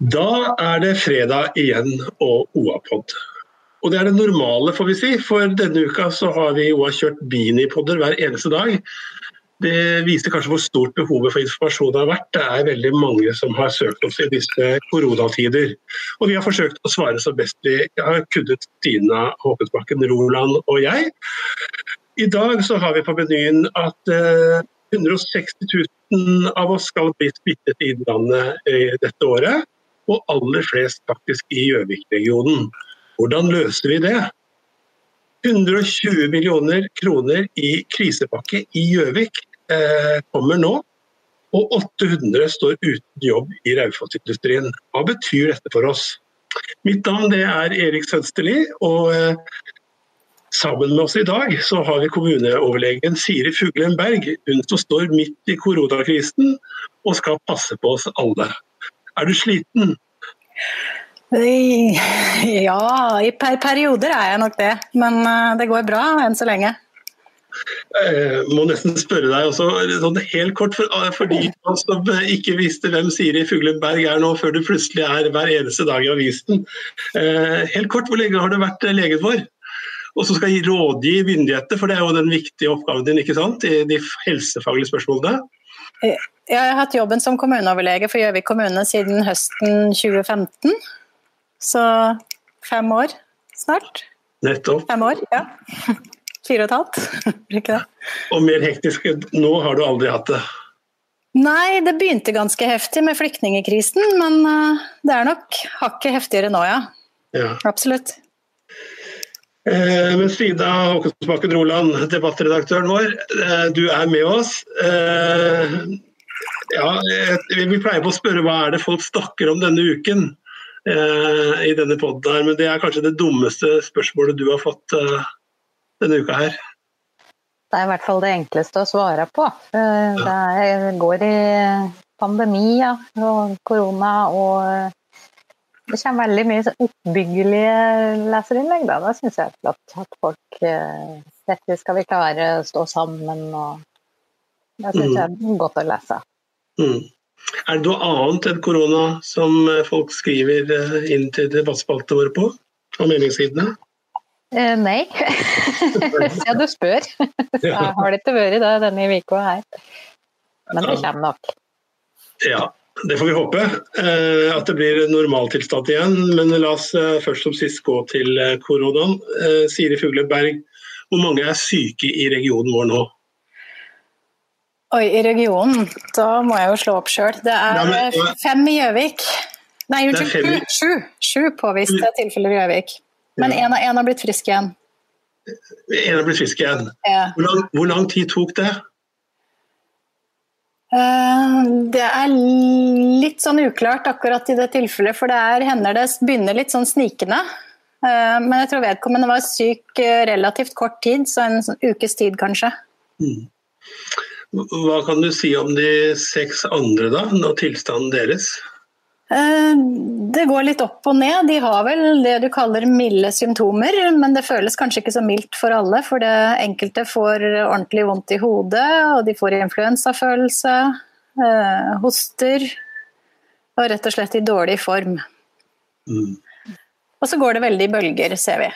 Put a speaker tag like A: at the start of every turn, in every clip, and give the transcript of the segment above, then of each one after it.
A: Da er det fredag igjen og OA-pod. Og det er det normale, får vi si. For denne uka så har vi OA kjørt Beanie-podder hver eneste dag. Det viser kanskje hvor stort behovet for informasjon har vært. Det er veldig mange som har søkt oss i disse koronatider. Og vi har forsøkt å svare så best vi har kunnet, Stina Håkonsbakken, Roland og jeg. I dag så har vi på menyen at eh, 160 000 av oss skal bli smittet i Innlandet eh, dette året. Og aller flest faktisk i Gjøvik-regionen. Hvordan løser vi det? 120 millioner kroner i krisepakke i Gjøvik eh, kommer nå. Og 800 står uten jobb i Raufoss-industrien. Hva betyr dette for oss? Mitt navn er Erik Sønsterli, og eh, sammen med oss i dag så har vi kommuneoverlegen Siri Fuglen Berg. Hun som står midt i koronakrisen og skal passe på oss alle. Er du sliten?
B: Ja, i per perioder er jeg nok det. Men eh, det går bra enn så lenge.
A: Jeg må nesten spørre deg også, sånn helt kort, for, eh, for de som ikke visste hvem Siri Fuglenberg er nå, før du plutselig er hver eneste dag i avisen. Eh, helt kort, hvor lenge har du vært legen vår? Og så skal jeg rådgi myndigheter, for det er jo den viktige oppgaven din, ikke sant? I de helsefaglige spørsmålene.
B: Jeg har hatt jobben som kommuneoverlege for Gjøvik kommune siden høsten 2015. Så fem år snart.
A: Nettopp.
B: Fem år, ja. Fire og et halvt, ikke det?
A: Og mer hektisk nå har du aldri hatt det.
B: Nei, det begynte ganske heftig med flyktningekrisen, men eh, det er nok hakket heftigere nå, ja.
A: Ja.
B: Absolutt.
A: Eh, Men Frida Håkonsbakken Roland, debattredaktøren vår, eh, du er med oss. Eh, Ja, eh, vi pleier på å spørre hva er det folk snakker om denne uken eh, i denne poden her, men det er kanskje det dummeste spørsmålet du har fått eh, denne uka her.
C: Det er i hvert fall det enkleste å svare på. Eh, Det er- går i pandemi ja, og korona og eh, det kommer veldig mye sånn oppbyggelige leserinnlegg. Da, da syns jeg er flott at folk eh, Dette skal vi klare, stå sammen og Det syns jeg er godt å lese.
A: Mm. Er det noe annet enn korona som eh, folk skriver eh, inn til debattspaltene våre på? Og meningssidene?
C: Eh, nei, ja, du spør. Jeg har det ikke vært det denne uka her. Men det kommer nok.
A: Ja, det får vi håpe. Eh, at det blir normaltilstand igjen. Men la oss først som sist gå til koronaen. Siri Fugle Berg, hvor mange er syke i regionen vår nå?
B: Oi, i regionen. Da må jeg jo slå opp sjøl. Det er
A: Ja, men-
B: fem i Gjøvik. Nei, unnskyld, sju. Sju, påviste tilfeller i Gjøvik. Men
A: Ja.
B: én en har blitt frisk igjen.
A: En har blitt frisk igjen.
B: Ja.
A: Hvor lang, hvor lang tid tok det?
B: Eh, Det er litt sånn uklart akkurat i det tilfellet, for det er, hender det begynner litt sånn snikende. Eh, Men jeg tror vedkommende var syk eh, relativt kort tid, så en sånn ukes tid kanskje.
A: Hva kan du si om de seks andre, da? Og tilstanden deres?
B: Eh, Det går litt opp og ned. De har vel det du kaller milde symptomer, men det føles kanskje ikke så mildt for alle. For det enkelte får ordentlig vondt i hodet, og de får influensafølelse, eh, hoster og rett og slett i dårlig form.
A: Mm.
B: Og så går det veldig i bølger, ser vi.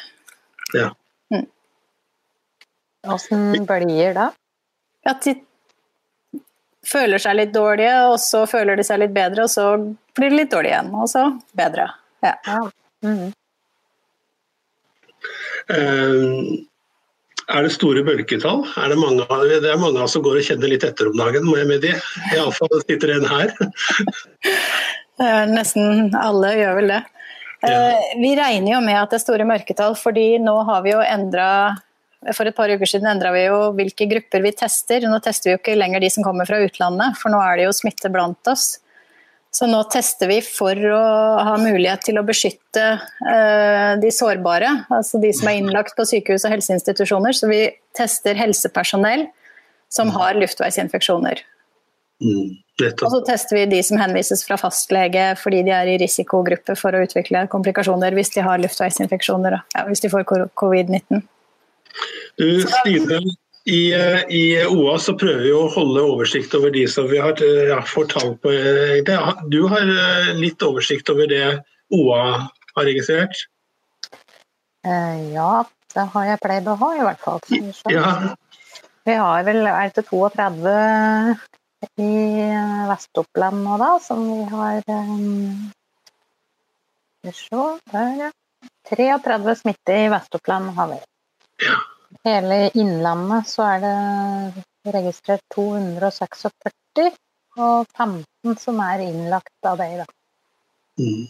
A: Ja.
C: Åssen bølger da?
B: At de føler seg litt dårlige, og så føler de seg litt bedre, og så blir de litt dårlige igjen, og så bedre. Ja.
C: Ja. Mhm.
A: Eh, Er det store bølgetall? Er det, mange, det er mange av oss som går og kjenner litt etter om dagen, må jeg medgi. Iallfall sitter en her.
B: Eh, Nesten alle gjør vel det. Ja. Vi regner jo med at det er store mørketall, fordi nå har vi jo endra For et par uker siden endra vi jo hvilke grupper vi tester. Nå tester vi jo ikke lenger de som kommer fra utlandet, for nå er det jo smitte blant oss. Så nå tester vi for å ha mulighet til å beskytte uh, de sårbare, altså de som er innlagt på sykehus og helseinstitusjoner. Så vi tester helsepersonell som har luftveisinfeksjoner.
A: Mm,
B: og så tester vi de som henvises fra fastlege fordi de er i risikogruppe for å utvikle komplikasjoner hvis de har luftveisinfeksjoner, ja, hvis de får covid-19.
A: Du, Stine, i, eh, I, OA så prøver vi å holde oversikt over de som vi har eh, ja, får tall på. Du har eh, litt oversikt over det OA har registrert?
C: Ja, det har jeg pleid å ha, i hvert fall. Ja. Vi har vel er det 32 i Vest-Oppland nå, da, som vi har Skal vi se, der, ja. 33 smitte i Vest-Oppland har vi.
A: Ja
C: hele Innlandet så er det registrert 246, og 15 som er innlagt av deg, da.
A: Mm.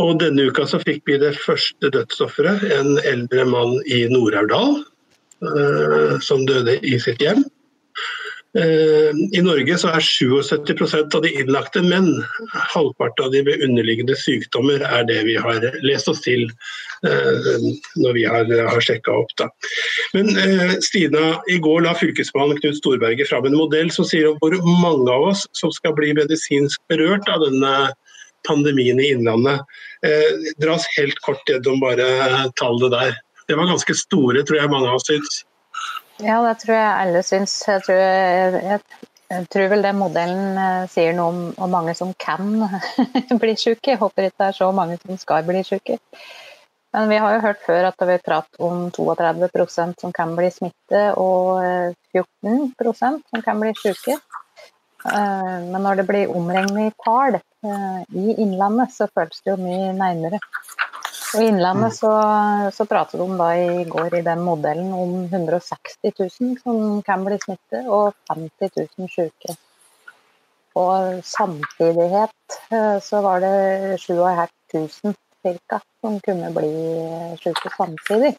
A: Og denne uka så fikk vi det første dødsofferet, en eldre mann i Nord-Aurdal, eh, som døde i sitt hjem. Eh, I Norge så er 77% av de innlagte menn. Halvparten av de ved underliggende sykdommer er det vi har lest oss til eh, når vi har, har sjekka opp. Da. Men eh, Stina, i går la fylkesmannen Knut Storberget fram en modell som sier hvor mange av oss som skal bli medisinsk berørt av denne pandemien i Innlandet. Dras helt kort gjennom bare tallene der. Det var ganske store, tror jeg mange av oss syns.
C: Ja, det tror jeg alle syns. Jeg tror, jeg, jeg, tror vel den modellen eh, sier noe om hvor mange som kan bli syke. Jeg håper ikke det er så mange som skal bli syke. Men vi har jo hørt før at vi prater om 32% som kan bli smitte, og 14 eh, som kan bli syke. Eh, men når det blir omregnet i tall i Innlandet, så føles det jo mye nærmere. Og I Innlandet så, så, pratet de da i går i den modellen om 160 000 som kan bli smittet, og 50 000 syke. Og samtidighet eh, så var det 7500 ca. som kunne bli syke samtidig.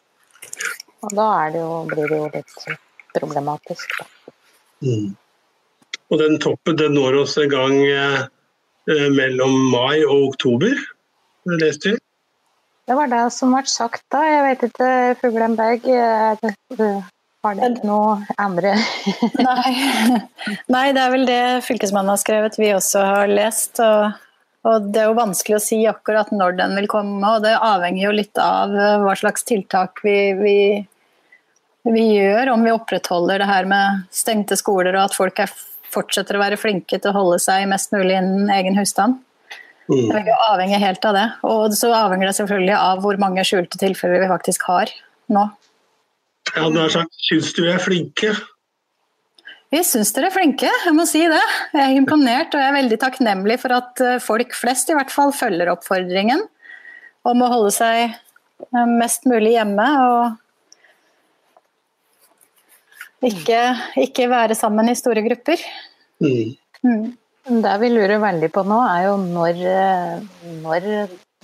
C: Og da det jo, blir det jo litt problematisk.
A: Mm. Og den toppen den når oss en gang eh, mellom mai og oktober, leste vi?
C: Det var det som ble sagt da. Jeg vet ikke, Fuglenberg eh, har det noe andre
B: Nei. Nei, det er vel det Fylkesmannen har skrevet, vi også har lest. Og, og, det er jo vanskelig å si akkurat når den vil komme, og det avhenger jo litt av eh, hva slags tiltak vi, vi, vi gjør. Om vi opprettholder det her med stengte skoler og at folk er, fortsetter å være flinke til å holde seg mest mulig innen egen husstand. Mm. Det vil avhengig helt av det. Og så avhenger det selvfølgelig av hvor mange skjulte tilfeller vi faktisk har nå.
A: Ja, du har sagt, Syns du vi er flinke?
B: Vi syns dere er flinke, jeg må si det. Jeg er imponert og jeg er veldig takknemlig for at eh, folk flest i hvert fall følger oppfordringen om å holde seg eh, mest mulig hjemme og ikke, ikke være sammen i store grupper.
A: Mm.
B: Mm.
C: Det vi lurer veldig på nå, er jo når, eh, når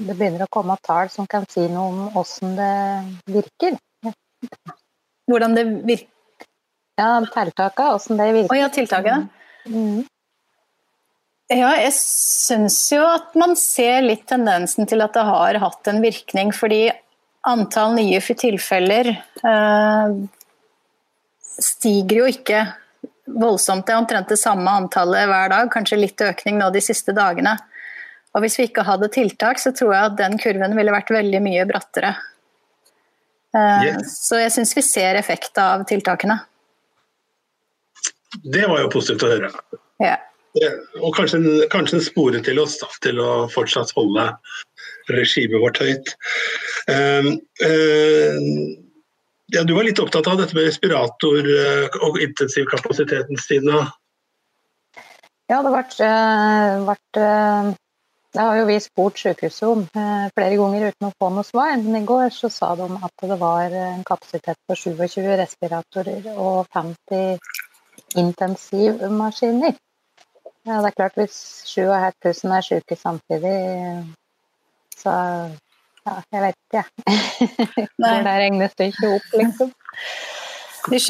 C: det begynner å komme tall som kan si noe om hvordan det virker.
B: Hvordan det virker?
C: Ja, tiltakene, hvordan det virker.
B: Å ja, tiltakene.
C: Mm.
B: Ja, jeg syns jo at man ser litt tendensen til at det har hatt en virkning, fordi antall nye tilfeller øh, stiger jo ikke voldsomt. Det er omtrent det samme antallet hver dag, kanskje litt økning nå de siste dagene. Og Hvis vi ikke hadde tiltak, så tror jeg at den kurven ville vært veldig mye brattere. Eh, yes. Så jeg syns vi ser effekt av tiltakene.
A: Det var jo positivt å høre.
B: Ja.
A: Og kanskje kanskje en spore til oss da, til å fortsatt holde regimet vårt høyt. Um, um, ja, Du var litt opptatt av dette med respirator eh, og intensivkapasiteten, Stina?
C: Ja, det har vært, eh, Det har jo vi spurt sykehuset om eh, flere ganger uten å få noe svar. Men i går så sa de at det var en kapasitet på 27 respiratorer og 50 intensivmaskiner. Ja, det er klart Hvis 7500 er syke samtidig, så Ja, jeg vet ikke, jeg. regnes det ikke opp, liksom.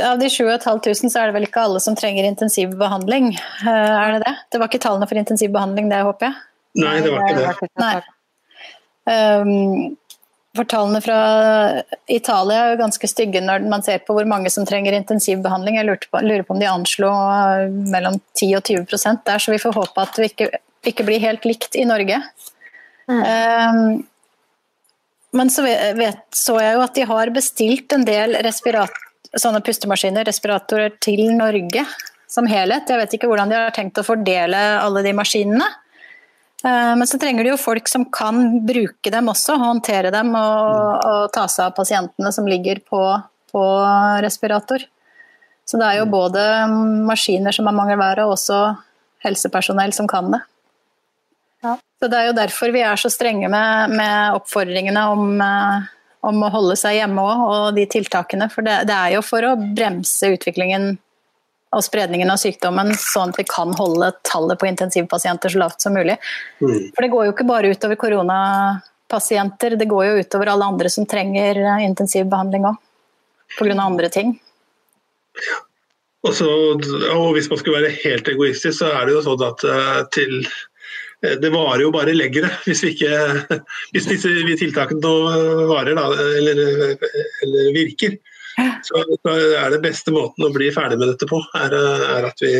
B: Av de 7500 så er det vel ikke alle som trenger intensivbehandling, eh, er det det? Det var ikke tallene for intensivbehandling det, håper jeg?
A: Nei, det var ikke det.
B: Nei. Um, for tallene fra Italia er jo ganske stygge når man ser på hvor mange som trenger intensivbehandling. Jeg Jeg på, lurer på om de anslo mellom 10 og 20% der, så vi får håpe at det ikke, ikke blir helt likt i Norge. Mm. Um, men så vet, så jeg jo at de har bestilt en del sånne pustemaskiner, respiratorer, til Norge som helhet. Jeg vet ikke hvordan de har tenkt å fordele alle de maskinene. Eh, men så trenger de jo folk som kan bruke dem også, håndtere dem og, og ta seg av pasientene som ligger på, på, respirator. Så det er jo både maskiner som er mangelvære, og også helsepersonell som kan det. Ja. Så Det er jo derfor vi er så strenge med, med oppfordringene om, eh, om, å holde seg hjemme òg, og de tiltakene. For det, det, er jo for å bremse utviklingen og spredningen av sykdommen, sånn at vi kan holde tallet på intensivpasienter så lavt som mulig. Mm. For det går jo ikke bare utover koronapasienter, det går jo utover alle andre som trenger intensivbehandling òg. Pga. andre ting.
A: Og, så, og hvis man skulle være helt egoistisk, så er det jo sånn at uh, til Eh, det varer jo bare lenger hvis, vi ikke, hvis disse tiltakene varer da, eller, eller, virker. Så, så, er det beste måten å bli ferdig med dette på, er, er at vi,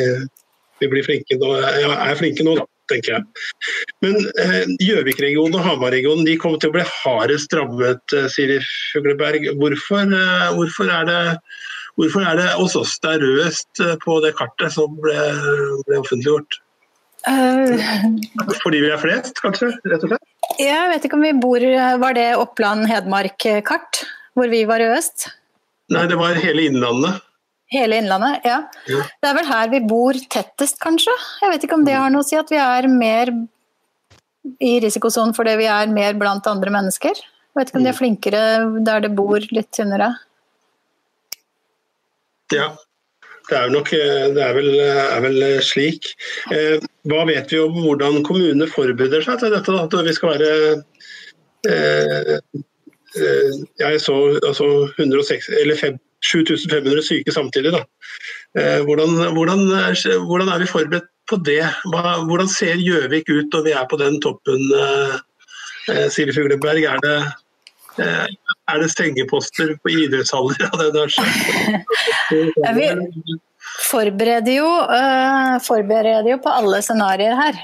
A: vi, blir flinke nå, er flinke nå, da, tenker jeg. Men eh, Gjøvik-regionen og Hamar-regionen de kommer til å bli hardest rammet, eh, Siri Fugleberg. Hvorfor, eh, hvorfor, er det, hvorfor er det hos oss det er rødest på det kartet som ble, ble offentliggjort? Uh, Fordi vi er flest, kanskje? rett og slett?
B: Jeg vet ikke om vi bor Var det Oppland-Hedmark-kart, hvor vi var i øst?
A: Nei, det var hele Innlandet.
B: Hele Innlandet, ja. ja. Det er vel her vi bor tettest, kanskje. Jeg vet ikke om det har noe å si at vi er mer i risikosonen fordi vi er mer blant andre mennesker. Jeg vet ikke om de er mm. flinkere der det bor litt tynnere.
A: Ja, det er, nok, eh, det er, vel, er vel, slik. Eh, hva vet vi om hvordan kommunene forbereder seg til dette? At vi skal være eh, Jeg så altså 106, eller 7500 syke samtidig. Da. Hvordan, hvordan, hvordan, er vi forberedt på det? Hvordan ser Gjøvik ut når vi er på den toppen, Siri Fugleberg? Er det, er det sengeposter på idrettshaller av den der?
B: Vi forbereder jo, uh, forbereder jo på alle scenarioer her.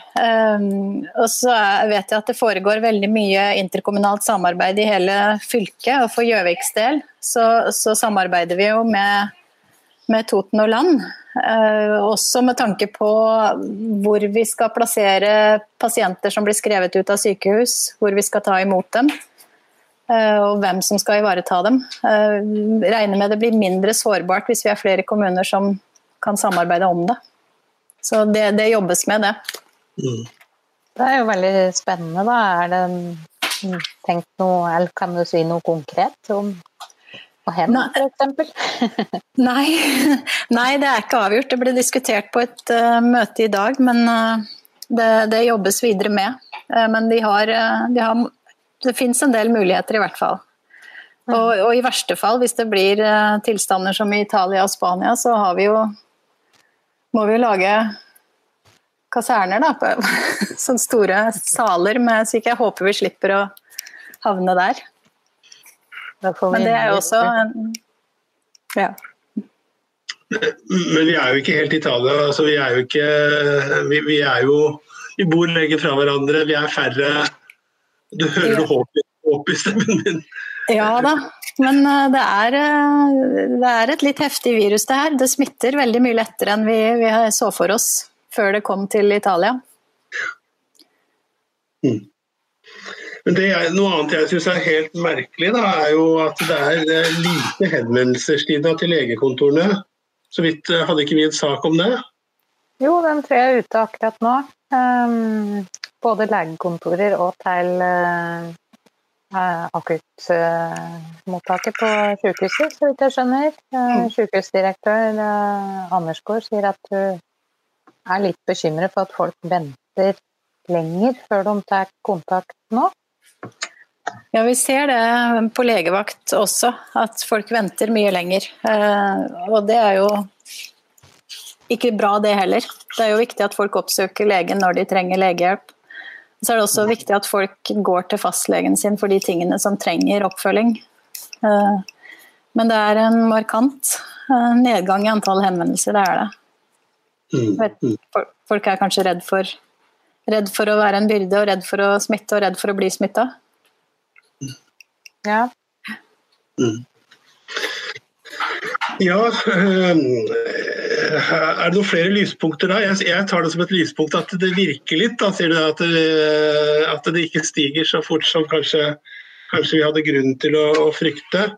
B: Um, og så vet jeg at det foregår veldig mye interkommunalt samarbeid i hele fylket. Og for Gjøviks del så, så, samarbeider vi jo med, med Toten og Land. Også med tanke på hvor vi skal plassere pasienter som blir skrevet ut av sykehus. Hvor vi skal ta imot dem. Eh, og hvem som skal ivareta dem. Eh, regner med det blir mindre sårbart hvis vi er flere kommuner som kan samarbeide om det. Så det, det jobbes med det.
C: Mm. Det er jo veldig spennende, da. Er det tenkt noe, eller kan du si noe konkret om på hen, f.eks.?
B: Nei. Nei, det er ikke avgjort. Det ble diskutert på et uh, møte i dag, men uh, det, det, jobbes videre med. Uh, men de har, de har det fins en del muligheter, i hvert fall. Og, og, i verste fall, hvis det blir uh, tilstander som i Italia og Spania, så har vi jo Må vi jo lage kaserner, da. På, sånne store saler med Så ikke jeg håper vi slipper å havne der. Men det er jo også Ja.
A: Men vi er jo ikke helt Italia. Altså, vi er jo ikke vi, vi er jo Vi bor lenger fra hverandre, vi er færre du hører ja. håp, håp, i stemmen min.
B: Ja da, men eh, det er, eh, det er, et litt heftig virus det her. Det smitter veldig mye lettere enn vi, vi så for oss før det kom til Italia.
A: Mm. Men det er, Noe annet jeg syns er helt merkelig, da, er jo at det er lite henvendelser til legekontorene. Så vidt eh, hadde ikke vi en sak om det?
C: Jo, den tror jeg er ute akkurat nå. Um, både legekontorer og til uh, akuttmottaket på sykehuset, så vidt jeg skjønner. Uh, Sykehusdirektør uh, Anders sier at hun er litt bekymret for at folk venter lenger før de tar kontakt nå.
B: Ja, vi ser det på legevakt også, at folk venter mye lenger. Eh, og det er jo ikke bra det heller. Det er jo viktig at folk oppsøker legen når de trenger legehjelp. Så er det også viktig at folk går til fastlegen sin for de tingene som trenger oppfølging. Eh, men det er en markant eh, nedgang i antall henvendelser, det er det.
A: Vet,
B: Folk er kanskje redd for, redd for å være en byrde, og redd for å smitte og redd for å bli smitta.
C: Ja.
A: Mm. Ja, øh, er det noen flere lyspunkter da? Jeg, tar det som et lyspunkt at det virker litt. Da sier du at det, at det ikke stiger så fort som kanskje, kanskje vi hadde grunn til å, å, frykte.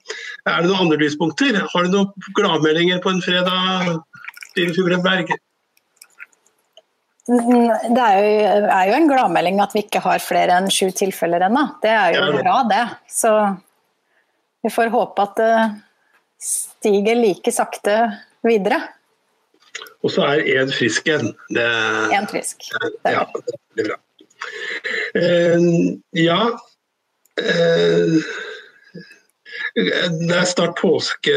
A: Er det noen andre lyspunkter? Har du noen gladmeldinger på en fredag, Fugrenberg?
B: Mm, det er jo, er jo, en gladmelding at vi ikke har flere enn sju tilfeller ennå. Det er jo ja, bra, det. Så vi får håpe at det stiger like sakte videre.
A: Og så er én frisk en.
B: Én frisk.
A: Det ja, det er bra. Uh, ja uh, Det er snart påske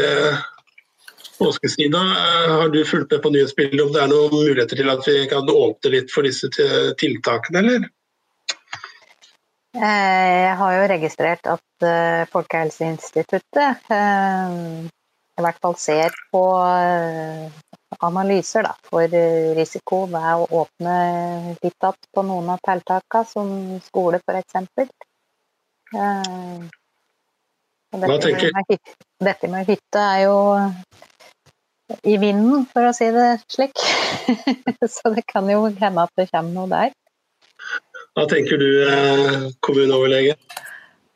A: påskesida. Har du fulgt med på nyhetsbildet om det er noen muligheter til at vi kan åpne litt for disse tiltakene, eller?
C: Eh, jeg har jo registrert at eh, Folkehelseinstituttet eh, i hvert fall ser på analyser da, for risiko ved å åpne litt igjen på noen av tiltakene, som skole f.eks. Dette, med, dette med hytte er jo i vinden, for å si det slik. Så det kan jo hende at det kommer noe der.
A: Hva tenker du, eh, kommuneoverlege?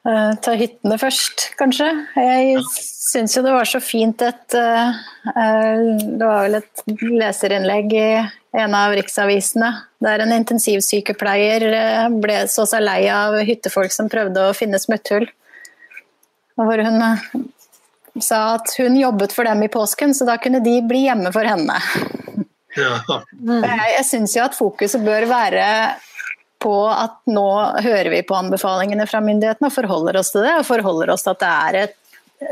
B: Uh, ta hyttene først, kanskje. Jeg syns jo det var så fint et uh, Det var vel et leserinnlegg i en av riksavisene der en intensivsykepleier ble så seg lei av hyttefolk som prøvde å finne smutthull. Hvor hun sa at hun jobbet for dem i påsken, så da kunne de bli hjemme for henne.
A: Ja.
B: Jeg, jeg syns jo at fokuset bør være på at nå hører vi på anbefalingene fra myndighetene og forholder oss til det. Og forholder oss til at det er et,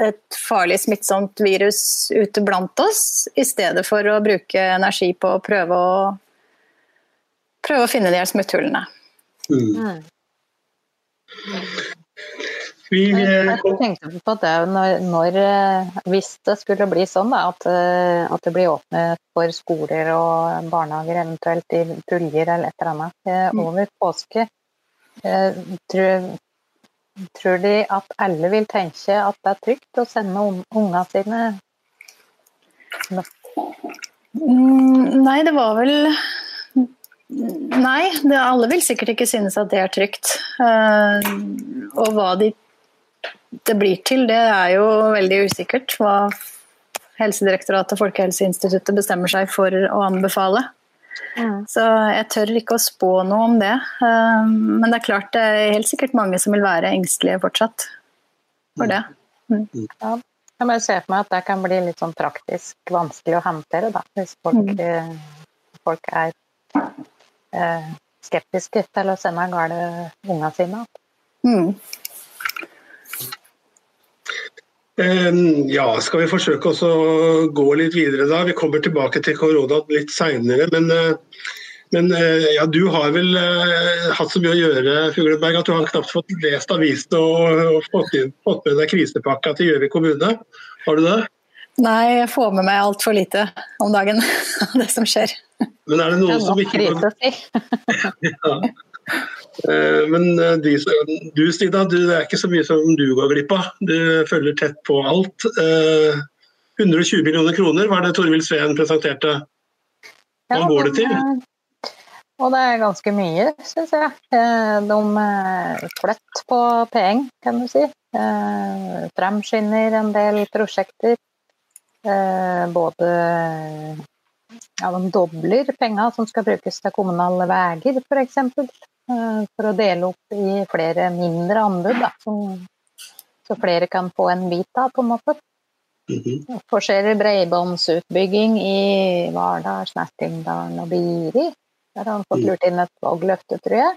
B: et farlig smittsomt virus ute blant oss, i stedet for å bruke energi på å prøve å, prøve å finne de her smutthullene.
A: Mm.
C: Vi, jeg tenkte på det når, når, eh, Hvis det skulle bli sånn da, at, eh, at, det blir åpnet for skoler og barnehager, eventuelt i puljer eller et eller annet, eh, mm. over påske, tror, tror de at alle vil tenke at det er trygt å sende ungene sine
B: mm, Nei, det var vel Nei, det, alle vil sikkert ikke synes at det er trygt. Uh, og hva de det blir til, det er jo veldig usikkert. Hva Helsedirektoratet og Folkehelseinstituttet bestemmer seg for å anbefale. Mm. Så jeg tør ikke å spå noe om det. Eh, men det er klart det er helt sikkert mange som vil være engstelige fortsatt for det. Mm.
C: Ja. Jeg må se for meg at det kan bli litt sånn praktisk vanskelig å håndtere, da, hvis folk, mm. Eh, folk er eh, skeptiske til å sende gale ungene sine.
B: Mm.
A: Ehm, ja, skal vi forsøke å gå litt videre da? Vi kommer tilbake til korona litt seinere. Men, eh, men eh, ja, du har vel uh, hatt så mye å gjøre Fugleberg, at du har knapt fått lest avisene og, og fått, inn, fått, med deg krisepakka til Gjøvik kommune. Har du det?
B: Nei, jeg får med meg altfor lite om dagen av det som skjer.
A: Men er det noen som ikke ja. Eh, men eh, de, du Stina, du, det er ikke så mye som du går glipp av. Du følger tett på alt. 120 eh, millioner kroner var det Torvild Sveen presenterte. Hva ja, går det til?
C: Og det er ganske mye, syns jeg. De flett på penger, kan du si. Fremskynder en del prosjekter. Både ja, de dobler penger som skal brukes til kommunale veier, f.eks. Eh, for å dele opp i flere mindre anbud, da, som, så flere kan få en bit av, på en måte. Mm -hmm. Forskjeller bredbåndsutbygging i Vardal, Snertingdalen og Biri. Der har han fått mm. lurt inn et valgløfte, tror jeg.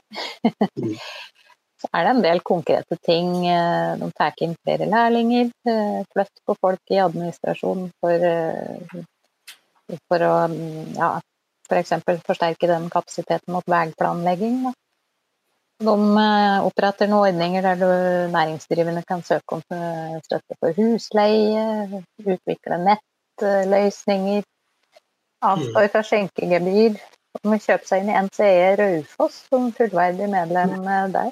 C: mm. så er det en del konkrete ting. Eh, de tar inn flere lærlinger, eh, flytt på folk i administrasjonen for, for å ja, f.eks. For forsterke den kapasiteten mot veiplanlegging. De oppretter noen ordninger der du, næringsdrivende kan søke om støtte for husleie, utvikle nettløsninger, avstår fra skjenkegebyr, De å kjøpe seg inn i NCE Raufoss som fullverdig medlem der.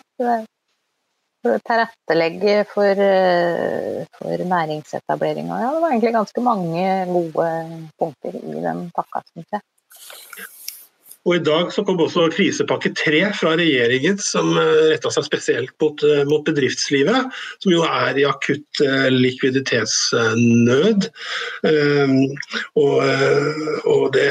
C: For å tilrettelegge for, eh, for næringsetableringa. ja, det var egentlig ganske mange gode punkter i den pakka, syns jeg.
A: Og I dag så kom også krisepakke tre fra regjeringen, som eh, retta seg spesielt mot, eh, mot, bedriftslivet, som jo er i akutt eh, likviditetsnød. Og, og, det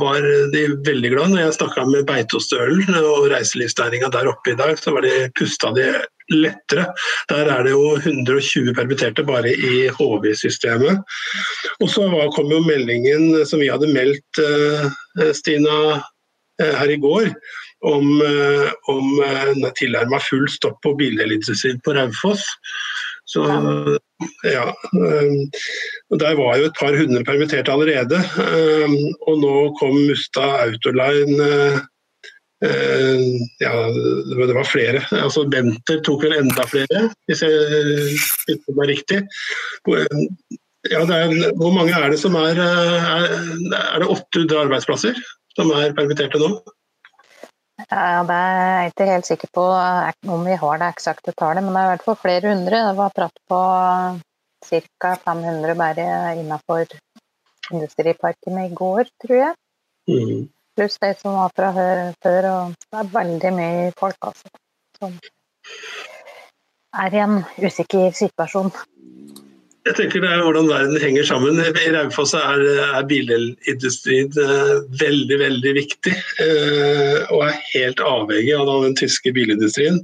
A: var de veldig glad når jeg snakka med Beitostølen og reiselivsnæringa der oppe i dag, så var de pusta de lettere. Der er det jo 120 permitterte bare i HV-systemet. Og så kom jo meldingen som vi hadde meldt, Stina her i går om, eh, om eh, tilnærma full stopp på bildelitesyn på Raufoss. Så ja. Der var jo et par hundre permitterte allerede. Og nå kom Mustad Autoline ja, det var flere. Altså Benter tok vel enda flere, hvis jeg husker meg riktig. Ja, er, hvor mange er det som er Er, er det 800 arbeidsplasser? Som er permitterte nå?
C: Ja, Det er jeg ikke helt sikker på om vi har det eksakte tallet, men det er i hvert fall flere hundre. Det var prat på ca. 500 bare innenfor industriparkene i går, tror jeg. Mm. Pluss de som var fra før. og Det er veldig mye folk altså, som er i en usikker situasjon.
A: Jeg tenker det er hvordan verden henger sammen. I Raufoss er, er bilindustrien eh, veldig veldig viktig. Eh, og er helt avhengig av den tyske bilindustrien.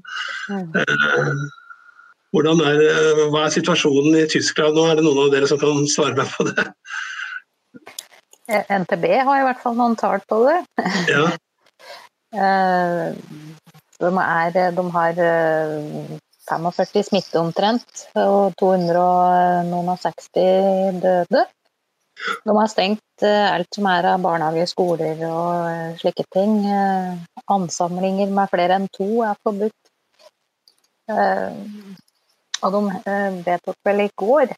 A: Eh, er, hva er situasjonen i Tyskland nå? Er det noen av dere som kan svare meg på det?
C: NTB har i hvert fall noen tall på det. Ja. de, er, de har 45 smitte omtrent, og 260 døde. De har stengt eh, alt som er av barnehager, skoler og eh, slike ting. Eh, ansamlinger med flere enn to er forbudt. Og de vedtok vel i går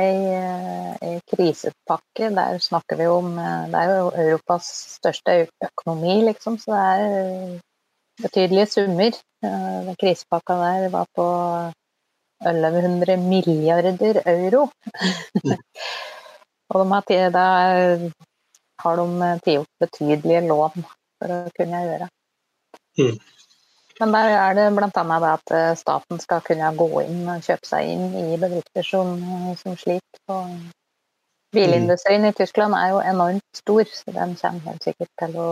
C: ei, krisepakke. Der snakker vi om Det er jo Europas største økonomi, liksom, så det er betydelige summer. Den krisepakka der var på 1100 milliarder euro. og de har, da har de tatt betydelige lån for å kunne gjøre. Mm. Men der er det bl.a. at eh, staten skal kunne gå inn og kjøpe seg inn i bedrifter som, som sliter. Og bilindustrien i Tyskland er jo enormt stor, så den kommer helt sikkert til å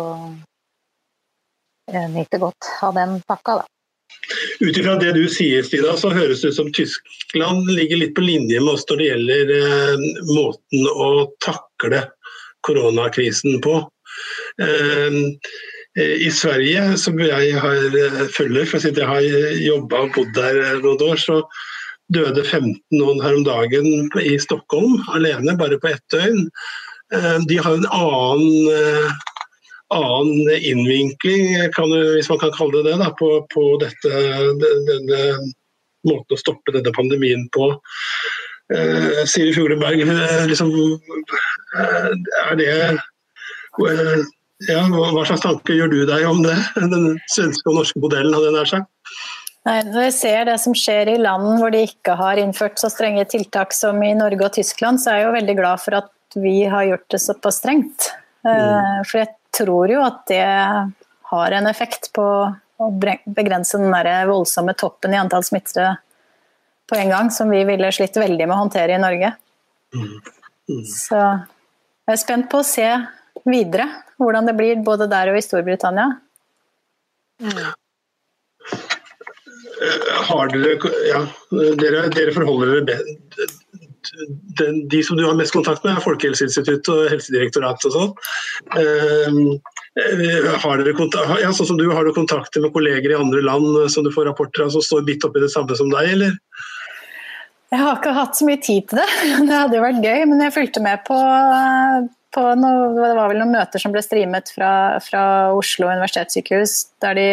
C: Eh, nyter godt av den pakka, da.
A: Ut ifra det du sier, Stina, så høres det ut som Tyskland ligger litt på linje med oss når det gjelder eh, måten å takle koronakrisen på. Eh, I Sverige, som jeg har, eh, følger, for jeg har jobba og bodd der noen år, så døde 15 noen her om dagen i Stockholm alene, bare på ett døgn. Eh, de har en annen eh, annen innvinkling, du, hvis man kan kalle det det, da, på, på dette, denne måten å stoppe denne pandemien på. Eh, Siri Fugleberg, eh, liksom, eh, er det eh, ja, Hva slags tanker gjør du deg om det? Den svenske og norske modellen, hadde jeg nær sagt?
B: Nei, når jeg ser det som skjer i land hvor de ikke har innført så strenge tiltak som i Norge og Tyskland, så er jeg jo veldig glad for at vi har gjort det såpass strengt. Mm. For jeg tror jo at det har en effekt på å begrense den der voldsomme toppen i antall smittede på en gang, som vi ville slitt veldig med å håndtere i Norge. Mm. Mm. Så jeg er spent på å se videre hvordan det blir både der og i Storbritannia. Mm.
A: Har dere, ja, dere, dere forholder dere den, de som du har mest kontakt med, er Folkehelseinstituttet og Helsedirektoratet og sånn. Ehm, eh, ja, sånn som du, har du kontakter med kolleger i andre land eh, som du får rapporter av som står midt oppi det samme som deg, eller?
B: Jeg har ikke hatt så mye tid til det. Det hadde jo vært gøy, men jeg fulgte med på, på noe, det var vel noen møter som ble streamet fra, fra Oslo universitetssykehus, der de,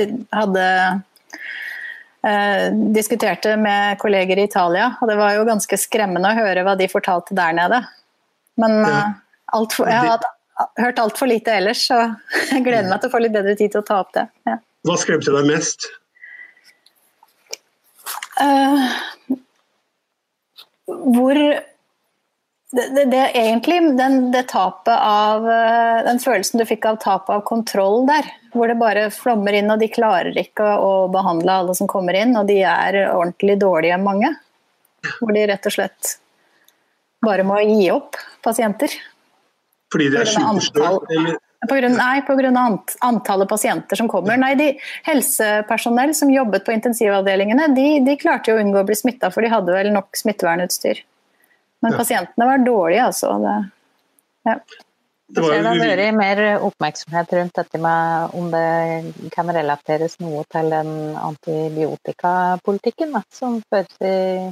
B: de hadde eh, diskuterte med kolleger i Italia, og det var jo ganske skremmende å høre hva de fortalte der nede. Men ja. alt for, jeg har hørt altfor lite ellers, så jeg gleder meg til å få litt bedre tid til å ta opp det. Ja.
A: Hva skremte deg mest?
B: Uh, hvor det, det, det, egentlig den, det tapet av eh, Den følelsen du fikk av tapet av kontroll der, hvor det bare flommer inn, og de klarer ikke å, behandle alle som kommer inn, og de er ordentlig dårlige, mange. Hvor de rett og slett bare må gi opp pasienter.
A: Fordi det er sykehusdød?
B: På grunn, nei, pga. antallet pasienter som kommer. Nei, de Helsepersonell som jobbet på intensivavdelingene, de, de klarte jo å unngå å bli smitta, for de hadde vel nok smittevernutstyr. Men ja. pasientene var dårlige, altså. Det, ja.
C: Det har vært mer oppmerksomhet rundt dette med om det kan relateres noe til den antibiotikapolitikken da, som føres i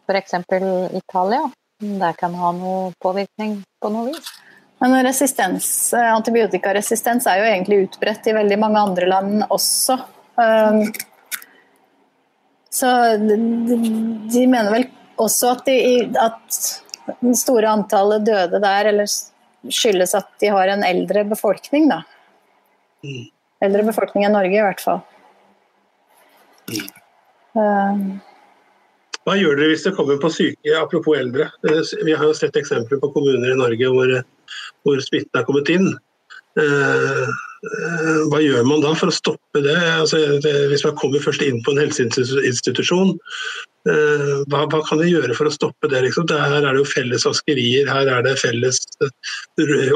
C: f.eks. Italia. Det kan ha noe påvirkning på noe vis.
B: Men resistens, eh, Antibiotikaresistens er jo egentlig utbredt i veldig mange andre land også. Um, så de mener vel også at, de, at det store antallet døde der eller skyldes at de har en eldre befolkning, da. Mm. Eldre befolkning enn Norge, i hvert fall.
A: Mm. Uh, hva gjør dere hvis det kommer på syke, apropos eldre? Vi har jo sett eksempler på kommuner i Norge hvor hvor smitten er kommet inn. Eh, eh, hva gjør man da for å stoppe det? Altså, hvis man kommer først inn på en helseinstitusjon, eh, hva, hva, kan vi gjøre for å stoppe det? Liksom? Her er det jo felles vaskerier, her er det felles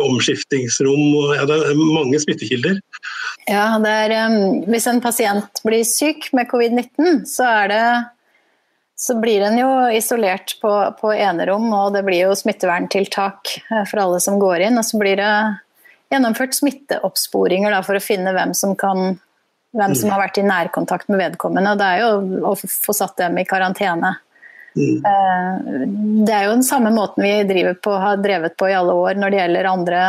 A: omskiftingsrom, og ja, det er mange smittekilder.
B: Ja, er, Hvis en pasient blir syk med covid-19, så så blir en jo isolert på, på enerom, og det blir jo smitteverntiltak for alle som går inn. Og så blir det gjennomført smitteoppsporinger da, for å finne hvem som, kan, hvem som har vært i nærkontakt med vedkommende. Og det er jo å få satt dem i karantene. Mm. Eh, det er jo den samme måten vi på, har drevet på i alle år når det gjelder andre,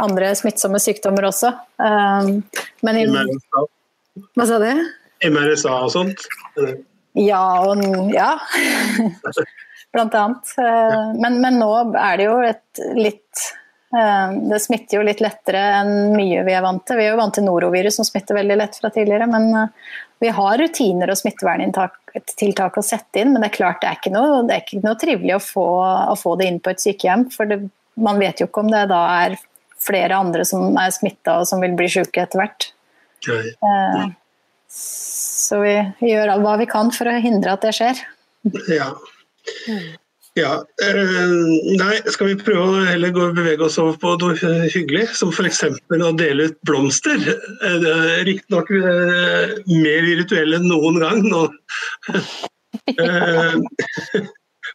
B: andre smittsomme sykdommer også. Eh, men i, Hva sa du?
A: MRSA og sånt?
B: Ja og ja. Blant annet. Eh, men, men, nå er det jo et litt Det smitter jo litt lettere enn mye vi er vant til. Vi er jo vant til norovirus som smitter veldig lett fra tidligere. Men eh, vi har rutiner og smitteverntiltak å sette inn. Men det er klart det er ikke noe, er ikke noe trivelig å få, å få, det inn på et sykehjem. For det, man vet jo ikke om det da er flere andre som er smitta og som vil bli syke etter hvert. Okay. Så vi, gjør hva vi kan for å hindre at det skjer.
A: Ja. Ja. Eh, nei, skal vi prøve å heller gå, bevege oss over på noe hyggelig, som f.eks. å dele ut blomster. Eh, riktignok eh, mer virtuell enn noen gang nå.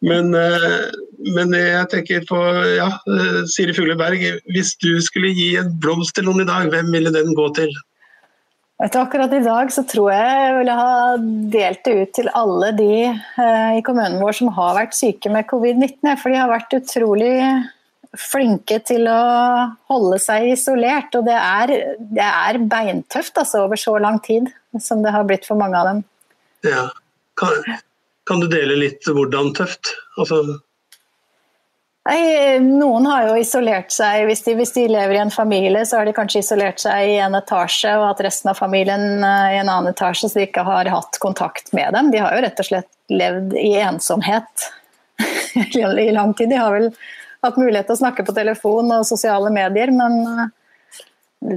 A: Men, men, jeg tenker på ja, Siri Fugleberg, hvis du skulle gi en blomst til noen i dag, hvem ville den gå til?
B: Du, akkurat i dag så tror jeg jeg ville ha delt det ut til alle de eh, i kommunen vår som har vært syke med covid-19. For de har vært utrolig flinke til å holde seg isolert. Og det er, det er beintøft altså, over så lang tid som det har blitt for mange av dem.
A: Ja. Kan, kan du dele litt hvordan tøft? Altså
B: Nei, Noen har jo isolert seg. Hvis de, hvis de, lever i en familie, så har de kanskje isolert seg i en etasje og hatt resten av familien eh, i en annen etasje, så de ikke har hatt kontakt med dem. De har jo rett og slett levd i ensomhet i lang tid. De har vel hatt mulighet til å snakke på telefon og sosiale medier, men eh,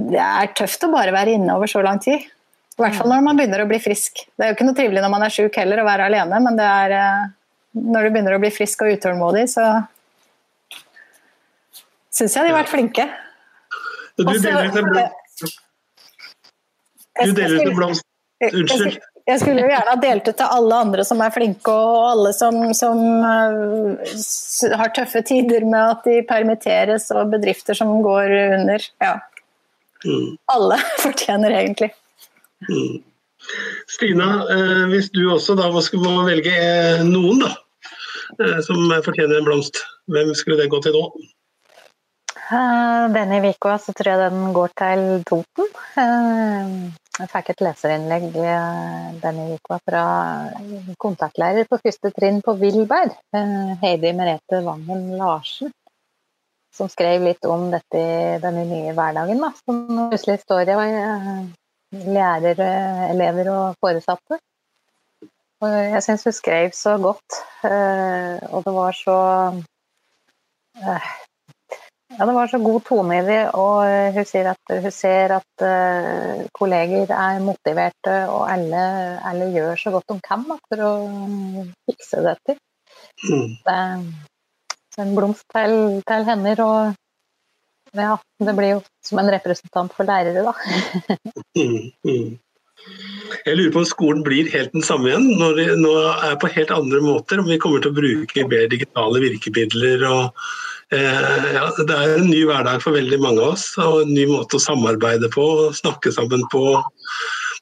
B: det er tøft å bare være inne over så lang tid. I hvert fall når man begynner å bli frisk. Det er jo ikke noe trivelig når man er sjuk heller å være alene, men det er eh, når du begynner å bli frisk og utålmodig, så Syns jeg de har vært flinke.
A: Du deler ut en blomst. Du deler ut en blomst. Unnskyld.
B: Jeg skulle jo gjerne ha delt ut til alle andre som er flinke, og alle som, som uh, har tøffe tider med at de permitteres, og bedrifter som går under. Ja. Mm. Alle fortjener egentlig.
A: Mm. Stina, uh, hvis du også da skulle velge eh, noen da, uh, som fortjener en blomst, hvem skulle det gå til nå?
C: Denne uka så tror jeg den går til Toten. Jeg fikk et leserinnlegg denne uka fra kontaktlærer på første trinn på Vilberg, Heidi Merete Vangen Larsen som skrev litt om dette denne nye hverdagen. Da, som plutselig står i eh, lærere, elever og foresatte. Og jeg syns hun skrev så godt, eh, og det var så eh, ja, det var så god tone i det, og hun sier at hun ser at kolleger er motiverte, og alle, alle gjør så godt de kan da, for å fikse dette. Mm. Det, en blomst til, til hender. Og ja, det blir jo som en representant for lærere, da.
A: mm, mm. Jeg lurer på om skolen blir helt den samme igjen, når det nå er på helt andre måter. Om vi kommer til å bruke mer digitale virkemidler. og eh, ja, Det er en ny hverdag for veldig mange av oss, og en ny måte å samarbeide på, snakke sammen på.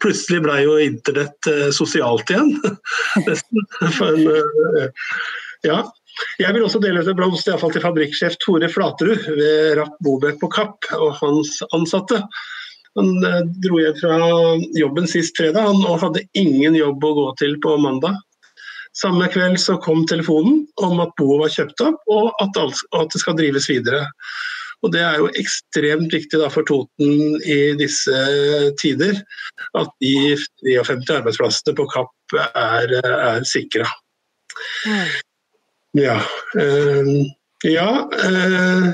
A: Plutselig ble jo internett eh, sosialt igjen, nesten. En, eh, ja, jeg vil også dele ut en blomst iallfall til fabrikksjef Tore Flaterud ved Rapp Bobek på Kapp og hans ansatte. Han eh, dro hjem fra jobben sist fredag og hadde ingen jobb å gå til på mandag. Samme kveld så kom telefonen om at boet var kjøpt opp og at, at det skal drives videre. Og Det er jo ekstremt viktig da for Toten i disse tider at de 53 arbeidsplassene på Kapp er, er sikra. Mm. Ja. Uh, ja uh,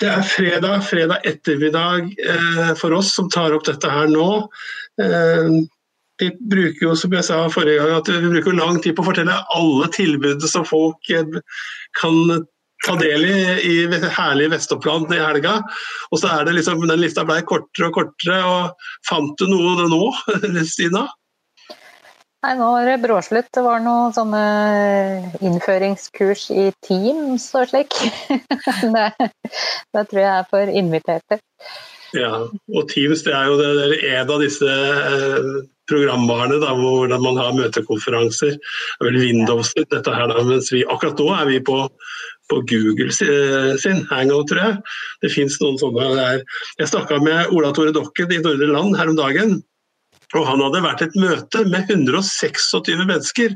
A: det er fredag, fredag ettermiddag uh, for oss som tar opp dette her nå. Vi bruker jo, som jeg sa forrige gang, at vi bruker lang tid på å fortelle alle tilbudene som folk kan ta del i i herlige Vest-Oppland i helga. Og så er det liksom, den lista ble kortere og kortere. og Fant du noe nå, Stina?
C: Nei, nå er det bråslutt. Det var noen sånne innføringskurs i Teams og slik. det, det tror jeg er for inviterte.
A: Ja, og Teams det er jo det, det er en av disse eh, programvarene da, hvor man har møtekonferanser. Det er vel Windows dette her da, mens vi akkurat nå er vi på, på Google eh, sin Hangout, tror jeg. Det fins noen sånne der. Jeg snakka med Ola Tore Dokken i Nordre Land her om dagen. Og han hadde vært et møte med 126 mennesker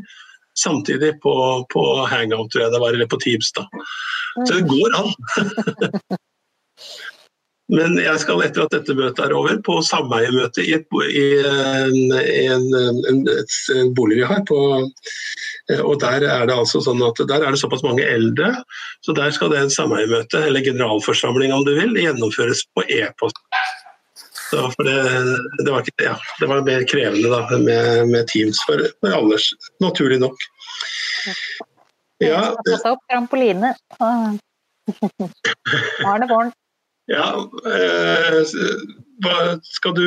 A: samtidig på, på Hangout, tror jeg det var, eller på Teams. da. Så det går an. Men jeg skal etter at dette møtet er over, på sameiemøte i, et, i en, en, en, bolig vi har. På, og Der er det altså sånn at der er det såpass mange eldre, så der skal det en sameiemøte, eller generalforsamling om du vil, gjennomføres på e-post. Det, det, var ikke, ja, det, var mer krevende da, med, med Teams for, for alle, naturlig nok.
C: Ja, Satt opp trampoline. Nå er det våren.
A: Ja, eh, skal du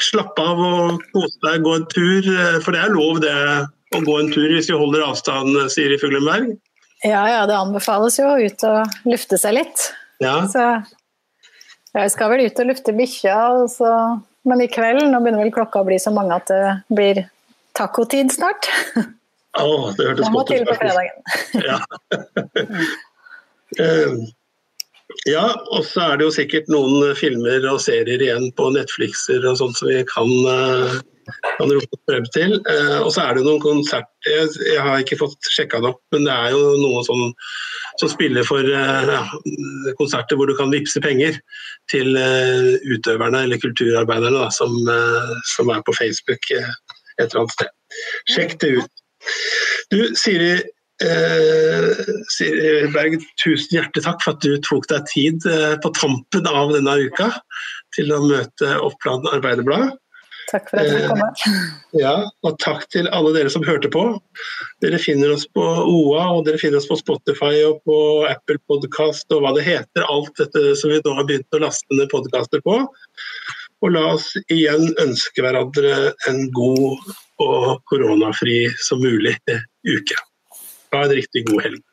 A: slappe av og kose deg, gå en tur? For det er lov det å gå en tur hvis vi holder avstand, Siri Fuglenberg?
B: Ja, ja, det anbefales jo å ut og lufte seg litt. Ja. Så jeg skal vel ut og lufte bikkja, men i kveld nå begynner vel klokka å bli så mange at det blir tacotid snart.
A: Oh, det hørtes godt ut. på fredagen. ja. uh, ja, og så er det jo sikkert noen filmer og serier igjen på Netflixer og sånt som vi kan, uh, kan rope frem til. Uh, og så er det noen konserter jeg, har ikke fått sjekka det opp, men det er jo noe som, som spiller for eh, ja, konserter hvor du kan vippse penger til eh, utøverne eller kulturarbeiderne da, som, eh, som, er på Facebook et eller annet sted. Sjekk det ut. Du, Siri, eh, Siri Berg, tusen hjertelig takk for at du tok deg tid eh, på tampen av denne uka til å møte Oppland Arbeiderblad.
B: Takk for at du kom.
A: Eh, ja, og takk til alle dere som hørte på. Dere finner oss på OA, og dere finner oss på Spotify og på Apple Podcast og hva det heter. Alt dette som vi nå har begynt å laste ned podkaster på. Og la oss igjen ønske hverandre en god og koronafri som mulig uke. Ha en riktig god helg.